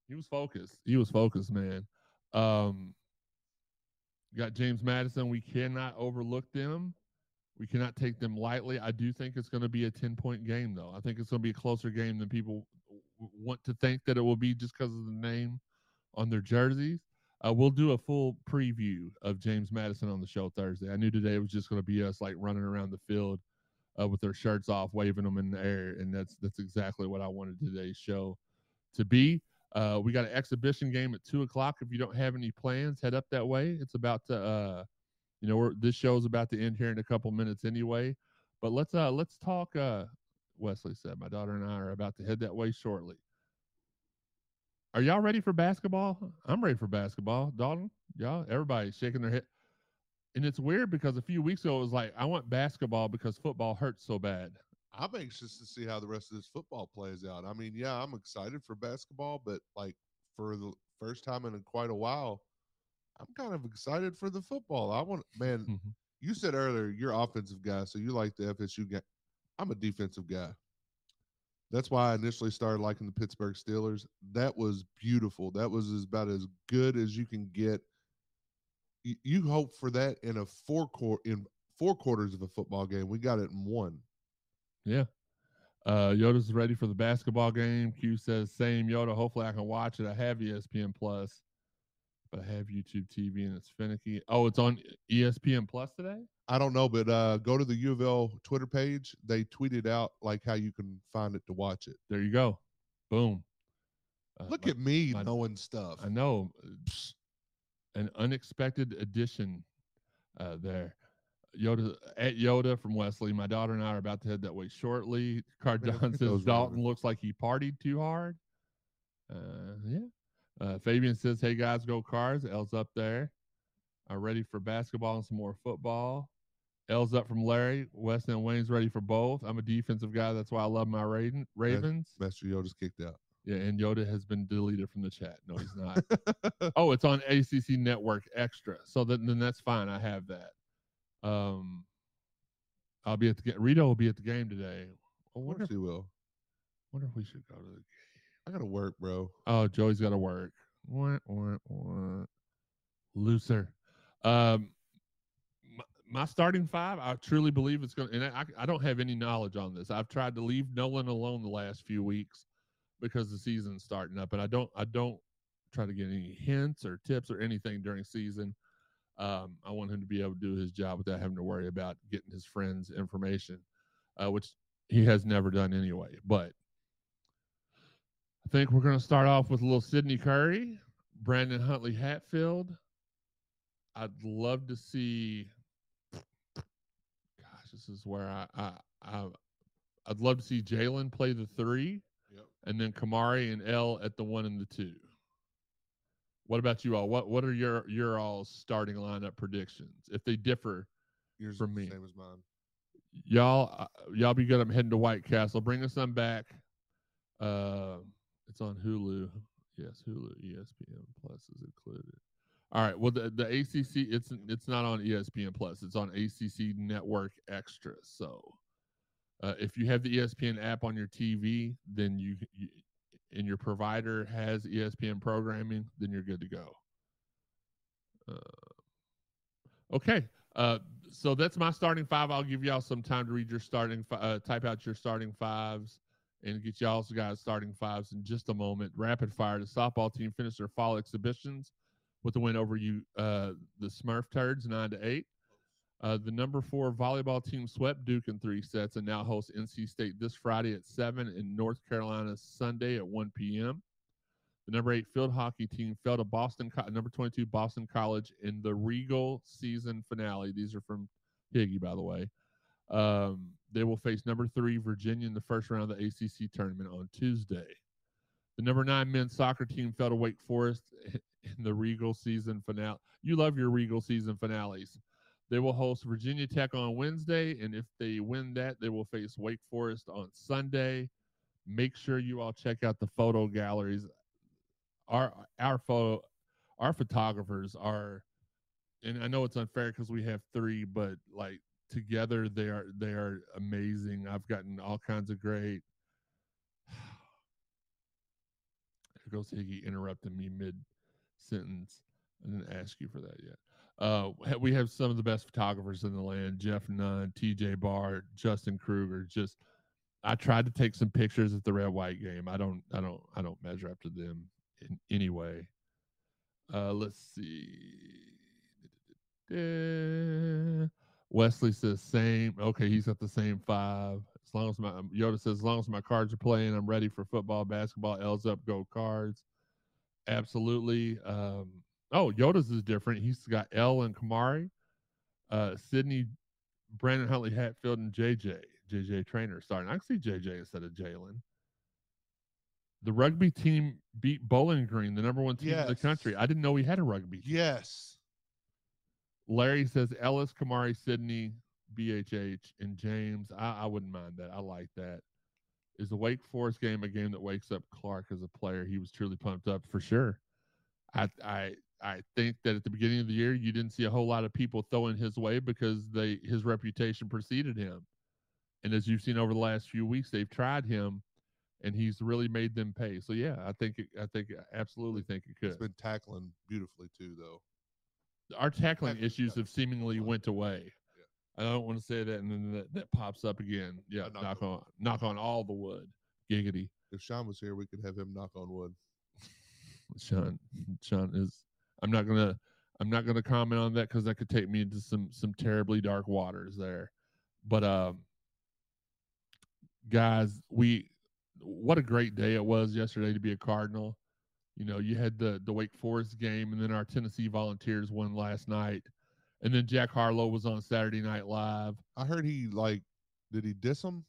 He was focused. He was focused, man. Um, got James Madison. We cannot overlook them. We cannot take them lightly. I do think it's going to be a 10 point game, though. I think it's going to be a closer game than people w- want to think that it will be just because of the name on their jerseys. Uh, we'll do a full preview of James Madison on the show Thursday. I knew today was just going to be us like running around the field uh, with their shirts off, waving them in the air, and that's that's exactly what I wanted today's show to be. Uh, we got an exhibition game at two o'clock. If you don't have any plans, head up that way. It's about to, uh, you know, we're, this show is about to end here in a couple minutes anyway. But let's uh let's talk. Uh, Wesley said my daughter and I are about to head that way shortly. Are y'all ready for basketball? I'm ready for basketball. Dalton, y'all, everybody's shaking their head. And it's weird because a few weeks ago it was like I want basketball because football hurts so bad. I'm anxious to see how the rest of this football plays out. I mean, yeah, I'm excited for basketball, but like for the first time in quite a while, I'm kind of excited for the football. I want, man. Mhm. You said earlier you're offensive guy, so you like the FSU guy. I'm a defensive guy. That's why I initially started liking the Pittsburgh Steelers. That was beautiful. That was about as good as you can get. You, hope for that in a four quarter in four quarters of a football game. We got it in one. Yeah. Uh, Yoda's ready for the basketball game. Q says, same Yoda. Hopefully I can watch it. I have ESPN Plus, but I have YouTube TV and it's finicky. Oh, it's on ESPN Plus today? I don't know, but uh, go to the U of L Twitter page. They tweeted out like how you can find it to watch it. There you go. Boom. Uh, Look my- at me my- knowing stuff. I know. Psst. An unexpected addition uh, there. Yoda at Yoda from Wesley. My daughter and I are about to head that way shortly. Cardon says Dalton right. looks like he partied too hard. Uh, yeah. Uh, Fabian says, "Hey guys, go Cards." L's up there. are ready for basketball and some more football. L's up from Larry. West and Wayne's ready for both. I'm a defensive guy. That's why I love my Raven, Ravens. Master Yoda's kicked out. Yeah, and Yoda has been deleted from the chat. No, he's not. oh, it's on ACC Network Extra. So then, then that's fine. I have that. Um, I'll be at the game. Rito will be at the game today. I wonder if, he will. wonder if we should go to the game. I gotta work, bro. Oh, Joey's got to work. Wah, wah, wah. Looser. Um, my, starting five, I truly believe it's going to, and I, I don't have any knowledge on this. I've tried to leave Nolan alone the last few weeks because the season's starting up, and I don't, I don't try to get any hints or tips or anything during season. Um, I want him to be able to do his job without having to worry about getting his friends' information, uh, which he has never done anyway. But I think we're going to start off with a little Sydney Curry, Brandon Huntley Hatfield. I'd love to see. This is where I, I, I I'd love to see Jalen play the three, Yep. and then Kamari and L at the one and the two. What about you all? What What are your your all starting lineup predictions? If they differ, Yours From me. same as mine. y'all uh, y'all be good. I'm heading to White Castle. Bring us some back. Uh, it's on Hulu. Yes, Hulu. ESPN Plus is included. All right. Well, the the ACC it's it's not on ESPN Plus. It's on ACC Network Extra. So, uh, if you have the ESPN app on your TV, then you, you and your provider has ESPN programming, then you're good to go. Uh, okay. Uh, so that's my starting five. I'll give y'all some time to read your starting, uh, type out your starting fives, and get y'all's guys starting fives in just a moment. Rapid fire. The softball team finished their fall exhibitions with a win over you, uh, the Smurf Turds, nine to eight. Uh, the number four volleyball team swept Duke in three sets and now hosts NC State this Friday at seven and North Carolina Sunday at one p.m. The number eight field hockey team fell to Boston, number 22 Boston College in the Regal season finale. These are from Higgy, by the way. Um, they will face number three Virginia in the first round of the ACC tournament on Tuesday. The number nine men's soccer team fell to Wake Forest in the Regal season finale. You love your Regal season finales. They will host Virginia Tech on Wednesday, and if they win that, they will face Wake Forest on Sunday. Make sure you all check out the photo galleries our our photo our photographers are and I know it's unfair because we have three, but like together they are they are amazing. I've gotten all kinds of great Here goes Higgy interrupting me mid sentence. I didn't ask you for that yet. Uh, we have some of the best photographers in the land: Jeff Nunn, T.J. Bart, Justin Kruger. Just, I tried to take some pictures at the red white game. I don't, I don't, I don't measure up to them in any way. Uh, let's see. Wesley says same. Okay, he's got the same five. As long as my um, Yoda says, as long as my cards are playing, I'm ready for football, basketball. L's up, go cards. Absolutely. Um, oh, Yoda's is different. He's got L and Kamari, uh, Sydney, Brandon Huntley, Hatfield, and JJ. JJ Traynor starting. I can see JJ instead of Jalen. The rugby team beat Bowling Green, the number one team in the country. I didn't know we had a rugby team. Yes. Larry says Ellis, Kamari, Sydney, BHH, and James. I, I wouldn't mind that. I like that. Is the Wake Forest game a game that wakes up Clark as a player? He was truly pumped up for sure. I I I think that at the beginning of the year you didn't see a whole lot of people throwing his way because they his reputation preceded him. And as you've seen over the last few weeks, they've tried him and he's really made them pay. So yeah, I think it, I think I absolutely think it He's could. been tackling beautifully too, though. our tackling Tackling issues have seemingly went away. I don't want to say that, and then that, that pops up again. Yeah, knock knock on- on knock on all the wood. Giggity. If Shawn was here, we could have him knock on wood. Shawn Shawn is. I'm not gonna I'm not gonna comment on that because that could take me into some some terribly dark waters there. But um, guys, we what a great day it was yesterday to be a Cardinal. You know, you had the the Wake Forest game, and then our Tennessee Volunteers won last night, and then Jack Harlow was on Saturday Night Live. I heard he like, did he diss him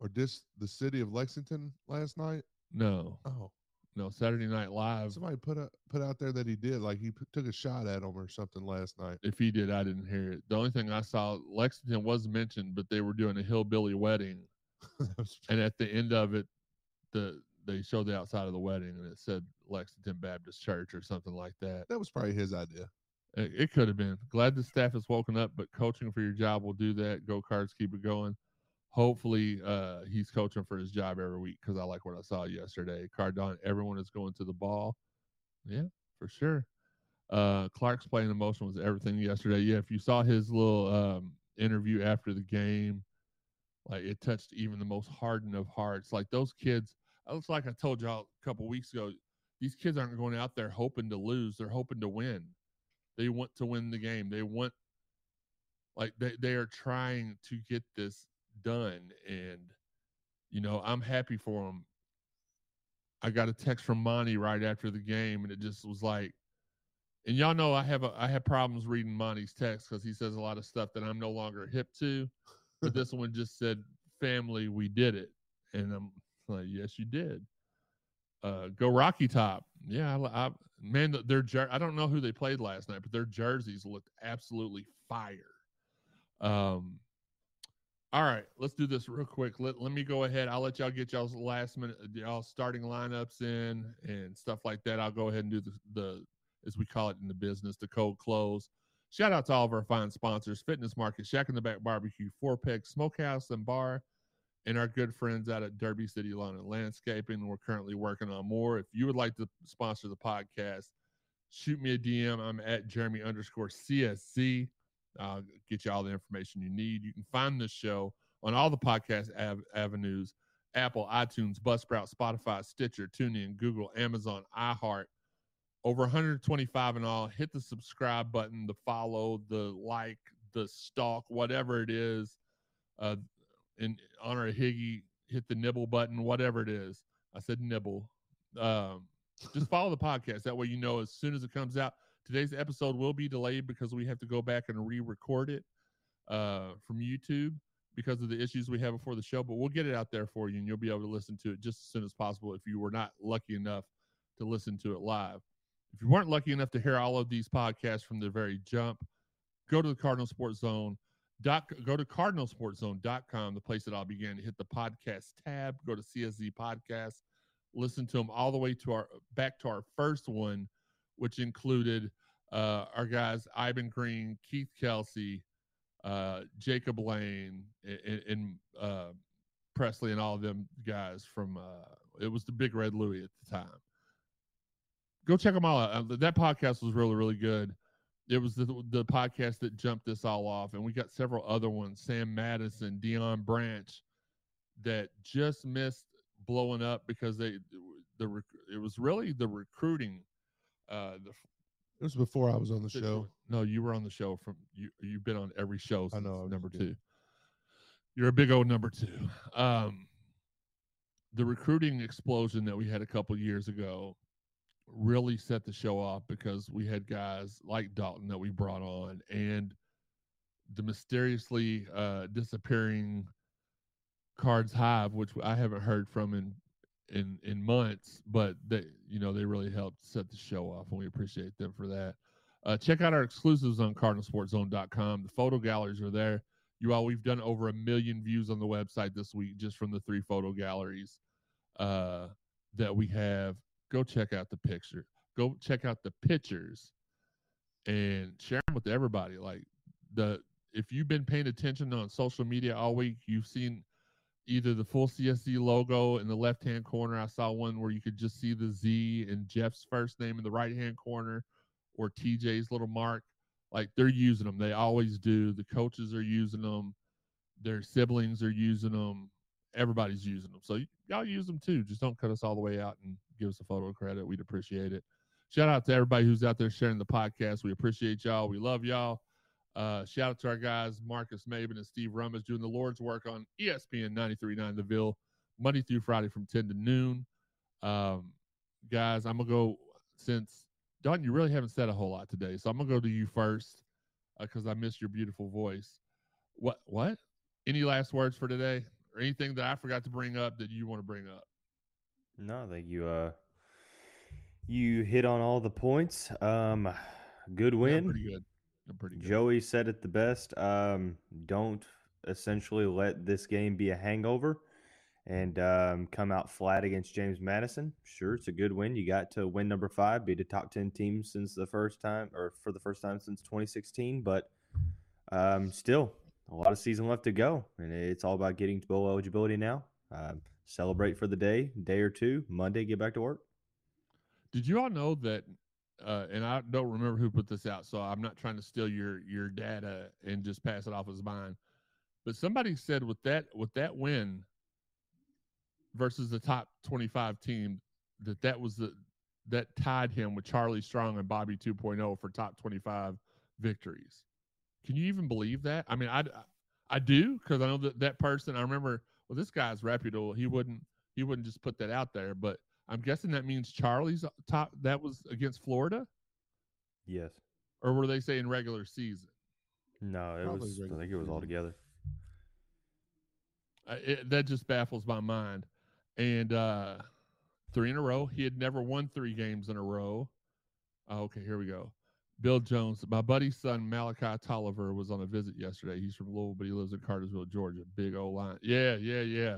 or diss the city of Lexington last night? No, Oh, No, Saturday Night Live. Somebody put a, put out there that he did, like he put, took a shot at him or something last night. If he did, I didn't hear it. The only thing I saw, Lexington was mentioned, but they were doing a hillbilly wedding, and at the end of it, the they showed the outside of the wedding, and it said Lexington Baptist Church or something like that. that was probably his idea. It, could have been. Glad the staff has woken up, but coaching for your job will do that. Go cards, keep it going. Hopefully, uh, he's coaching for his job every week because I like what I saw yesterday. Cardon, everyone is going to the ball. Yeah, for sure. Uh, Clark's playing emotion was everything yesterday. Yeah, if you saw his little um, interview after the game, like it touched even the most hardened of hearts. Like those kids, it's like I told y'all a couple weeks ago. These kids aren't going out there hoping to lose; they're hoping to win. They want to win the game. They want, like, they they are trying to get this done, and you know, I'm happy for them. I got a text from Monty right after the game, and it just was like, and y'all know I have a I have problems reading Monty's text because he says a lot of stuff that I'm no longer hip to. But this one just said, "Family, we did it," and I'm like, "Yes, you did." Uh, go Rocky Top, yeah. I, I, man, their jer- I don't know who they played last night, but their jerseys looked absolutely fire. Um, all right, let's do this real quick. Let, let me go ahead. I'll let y'all get y'all's last minute, y'all starting lineups in and stuff like that. I'll go ahead and do the, the as we call it in the business, the cold close. Shout out to all of our fine sponsors Fitness Market, Shack in the Back Barbecue, Four Pegs Smokehouse and Bar, and our good friends out at Derby City Lawn and Landscaping. We're currently working on more. If you would like to sponsor the podcast, shoot me a DM. I'm at Jeremy underscore CSZ. I'll get you all the information you need. You can find this show on all the podcast av- avenues Apple, iTunes, Buzzsprout, Spotify, Stitcher, TuneIn, Google, Amazon, iHeart. Over 125 in all. Hit the subscribe button, the follow, the like, the stalk, whatever it is. Uh, in honor of Higgy, hit the nibble button, whatever it is. I said nibble. Um, just follow the podcast. That way, you know as soon as it comes out. Today's episode will be delayed because we have to go back and re-record it uh, from YouTube because of the issues we have before the show. But we'll get it out there for you, and you'll be able to listen to it just as soon as possible. If you were not lucky enough to listen to it live, if you weren't lucky enough to hear all of these podcasts from the very jump, go to the Cardinal Sports Zone. Dot, go to cardinalsportszone.com, the place that all began. Hit the podcast tab. Go to CSZ Podcast. Listen to them all the way to our back to our first one, which included uh, our guys Ivan Green, Keith Kelsey, uh, Jacob Lane, and, and uh, Presley, and all of them guys from. Uh, it was the Big Red Louie at the time. Go check them all out. Uh, That podcast was really, really good. It was the the podcast that jumped this all off, and we got several other ones. Sam Madison, Dion Branch, that just missed blowing up because they the it was really the recruiting. Uh, the It was before I was on the show. No, you were on the show from you. You've been on every show. I know, number two. You're a big old number two. Um, the recruiting explosion that we had a couple years ago really set the show off because we had guys like Dalton that we brought on and the mysteriously uh, disappearing Cards Hive, which I haven't heard from in in in months, but they you know they really helped set the show off, and we appreciate them for that. Uh, check out our exclusives on CardinalSportsZone.com. The photo galleries are there. You all, we've done over a million views on the website this week just from the three photo galleries uh, that we have. Go check out the picture. Go check out the pictures and share them with everybody. Like the if you've been paying attention on social media all week, you've seen either the full CSZ logo in the left hand corner. I saw one where you could just see the Z and Jeff's first name in the right hand corner, or TJ's little mark. Like they're using them. They always do. The coaches are using them. Their siblings are using them. Everybody's using them. So y'all use them too. Just don't cut us all the way out and give us a photo credit. We'd appreciate it. Shout out to everybody who's out there sharing the podcast. We appreciate y'all. We love y'all. Uh, shout out to our guys, Marcus Maven and Steve Rummage, doing the Lord's work on ESPN 93.9 The Ville, Monday through Friday from 10 to noon. Um, guys, I'm going to go since, Don, you really haven't said a whole lot today. So I'm going to go to you first because I miss your beautiful voice. What? What? Any last words for today or anything that I forgot to bring up that you want to bring up? No, I think you uh You hit on all the points. Um, good Yeah, win. pretty good. They're pretty good. Joey said it the best. Um, don't essentially let this game be a hangover and um, come out flat against James Madison. Sure, it's a good win. You got to win number five, beat a top 10 team since the first time, or for the first time since 2016. But um, still, a lot of season left to go. And it's all about getting to bowl eligibility now. Um, celebrate for the day, day or two. Monday, get back to work. Did you all know that? Uh, and I don't remember who put this out, so I'm not trying to steal your your data and just pass it off as mine. But somebody said with that with that win versus the top 25 team, that that was the that tied him with Charlie Strong and Bobby 2.0 for top 25 victories. Can you even believe that? I mean, I I do because I know that that person. I remember. Well, this guy's reputable. He wouldn't he wouldn't just put that out there, but I'm guessing that means Charlie's top. That was against Florida, Yes. or were they saying regular season? No, it Probably was. I think it was all together. Uh, it, that just baffles my mind. And uh three in a row. He had never won three games in a row. Oh, okay, here we go. Bill Jones, my buddy's son Malachi Tolliver was on a visit yesterday. He's from Louisville, but he lives in Cartersville, Georgia. Big old line. Yeah, yeah, yeah.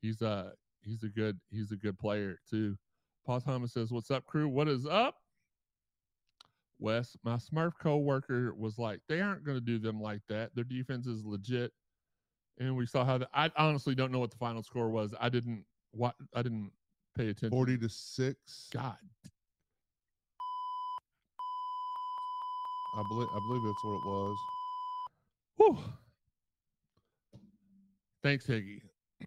He's uh he's a good he's a good player too. Paul Thomas says, "What's up, crew? What is up?" Wes, my Smurf co-worker was like, "They aren't going to do them like that. Their defense is legit." And we saw how the. I honestly don't know what the final score was. I didn't. What I didn't pay attention. 40 to 6. God, I believe I believe that's what it was. Whew. Thanks, Higgy.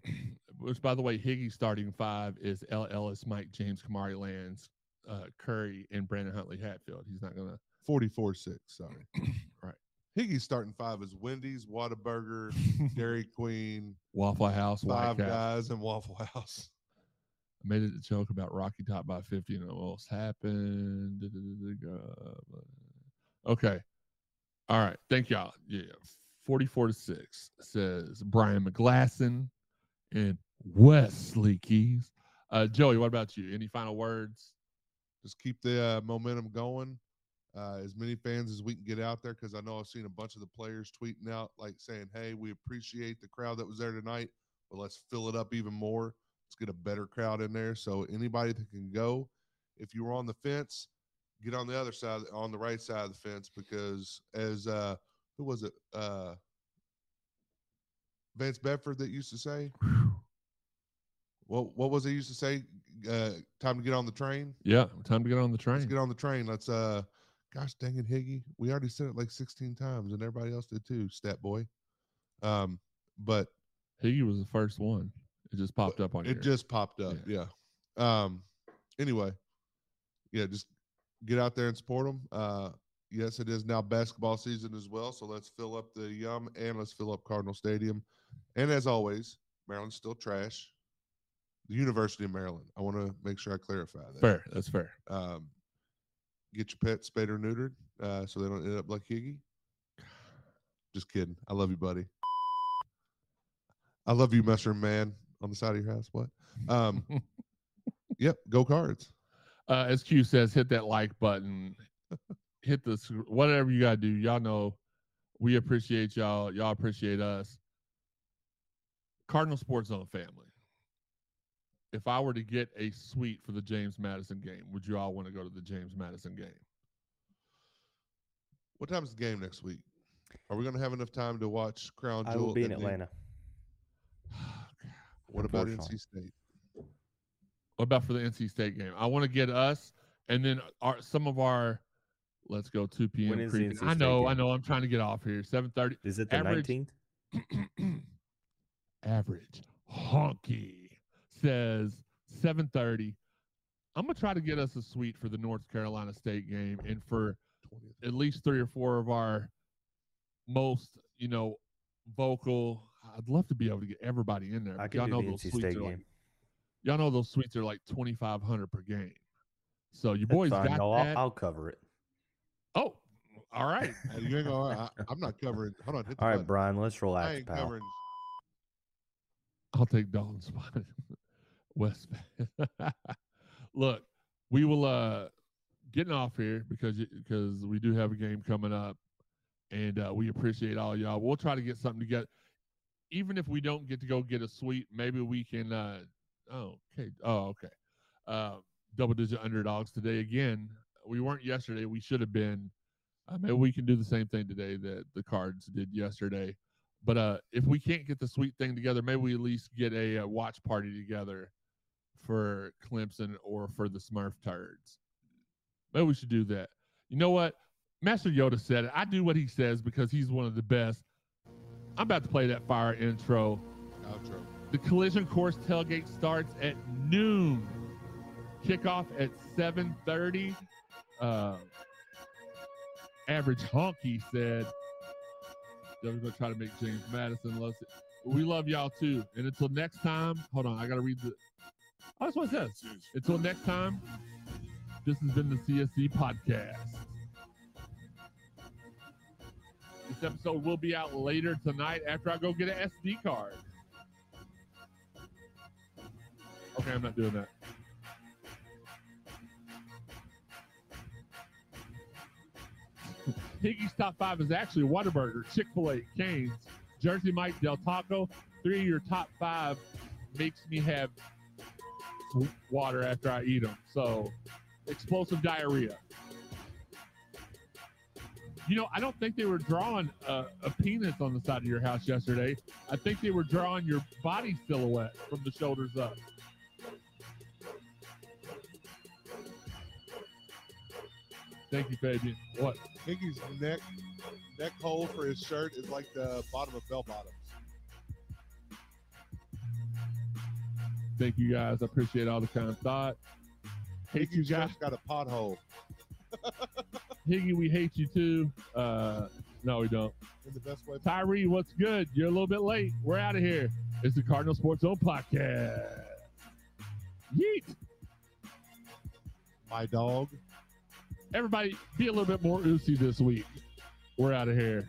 Which, by the way, Higgy starting five is L. Ellis, Mike James, Kamari Lands, uh, Curry, and Brandon Huntley Hatfield. He's not gonna. 44 6. Sorry. Right. Higgy's starting five is Wendy's, Whataburger, Dairy Queen, Waffle House, Five Castle. Guys, and Waffle House. I made it a joke about Rocky Top by 50 and it almost happened. Okay. All right. Thank y'all. Yeah. 44 to 6 says Brian McGlasson and Wesley Keys. Uh, Joey, what about you? Any final words? Just keep the uh, momentum going. Uh, as many fans as we can get out there, because I know I've seen a bunch of the players tweeting out, like saying, "Hey, we appreciate the crowd that was there tonight, but let's fill it up even more. Let's get a better crowd in there." So anybody that can go, if you were on the fence, get on the other side, on the right side of the fence, because as uh, who was it? Uh, Vance Bedford that used to say, what what was he used to say? Uh, time to get on the train. Yeah. Time to get on the Let's train. get on the train. Let's uh gosh dang it, Higgy. We already said it like 16 times and everybody else did too, step boy. Um, but Higgy was the first one. It just popped up on it here. just popped up. Yeah. Um anyway, yeah, just get out there and support them. Uh yes, it is now basketball season as well. So let's fill up the yum and let's fill up Cardinal Stadium. And as always, Maryland's still trash. The University of Maryland. I want to make sure I clarify that. fair. That's fair. um, get your pet spayed or neutered uh, so they don't end up like Higgy. Just kidding. I love you, buddy. I love you, mushroom man on the side of your house. What? Um, yep. Go cards. Uh, as Q says, hit that like button, hit the whatever you gotta do. Y'all know we appreciate y'all. Y'all appreciate us. Cardinal Sports Zone family. If I were to get a suite for the James Madison game, would you all want to go to the James Madison game? What time is the game next week? Are we going to have enough time to watch Crown Jewel? I Jewel? will be in Atlanta. What about. NC State? What about for the NC State game? I want to get us and then our some of our. Let's go 2 p.m. When is the preview. NC I State know, I know. I'm trying to get off here. 7:30. Is it the Average- 19th? average honky says 7:30. I'm gonna try to get us a suite for the North Carolina State game, and for at least three or four of our most, you know, vocal. I'd love to be able to get everybody in there. I can do know the those NC suites State game. like, y'all know those suites are like 2,500 per game. So your That's boys fine. got No, that. I'll, I'll cover it. oh, all right. You ain't gonna, I, I'm not covering. Hold on. All right, button. Brian, let's relax, I ain't pal. covering. I'll take Dalton's spot. West. Look, we will uh getting off here because because we do have a game coming up, and uh, we appreciate all y'all. We'll try to get something together. Even if we don't get to go get a suite, maybe we can. Uh, oh, okay. Oh, okay. Uh, double digit underdogs today again. We weren't yesterday. We should have been. Uh, maybe we can do the same thing today that the cards did yesterday. But uh, if we can't get the sweet thing together, maybe we at least get a, uh watch party together for Clemson or for the Smurf turds. Maybe we should do that. You know what? Master Yoda said it. I do what he says because he's one of the best. I'm about to play that fire intro. Outro. The collision course tailgate starts at noon. Kickoff at 7:30. Uh, average honky said that we're gonna try to make James Madison loves it. We love y'all too. And until next time, hold on, I gotta read the. Oh, that's what it says. Until next time, this has been the CSZ podcast. This episode will be out later tonight after I go get an SD card. Okay, I'm not doing that. Higgy's top five is actually Whataburger, Chick fil A, Cane's, Jersey Mike, Del Taco. Three of your top five makes me have water after I eat them. So, explosive diarrhea. You know, I don't think they were drawing a, a penis on the side of your house yesterday. I think they were drawing your body silhouette from the shoulders up. Thank you, Fabian. What? Higgy's neck neck hole for his shirt is like the bottom of bell bottoms. Thank you guys. I appreciate all the kind thought. Hate you guys. got a pothole Higgy, we hate you too. Uh, no, we don't. in the best way. Tyree, what's good? You're a little bit late. We're out of here. It's the Cardinal Sports Zone podcast. Yeet. My dog. Everybody, be a little bit more oozy this week. We're out of here.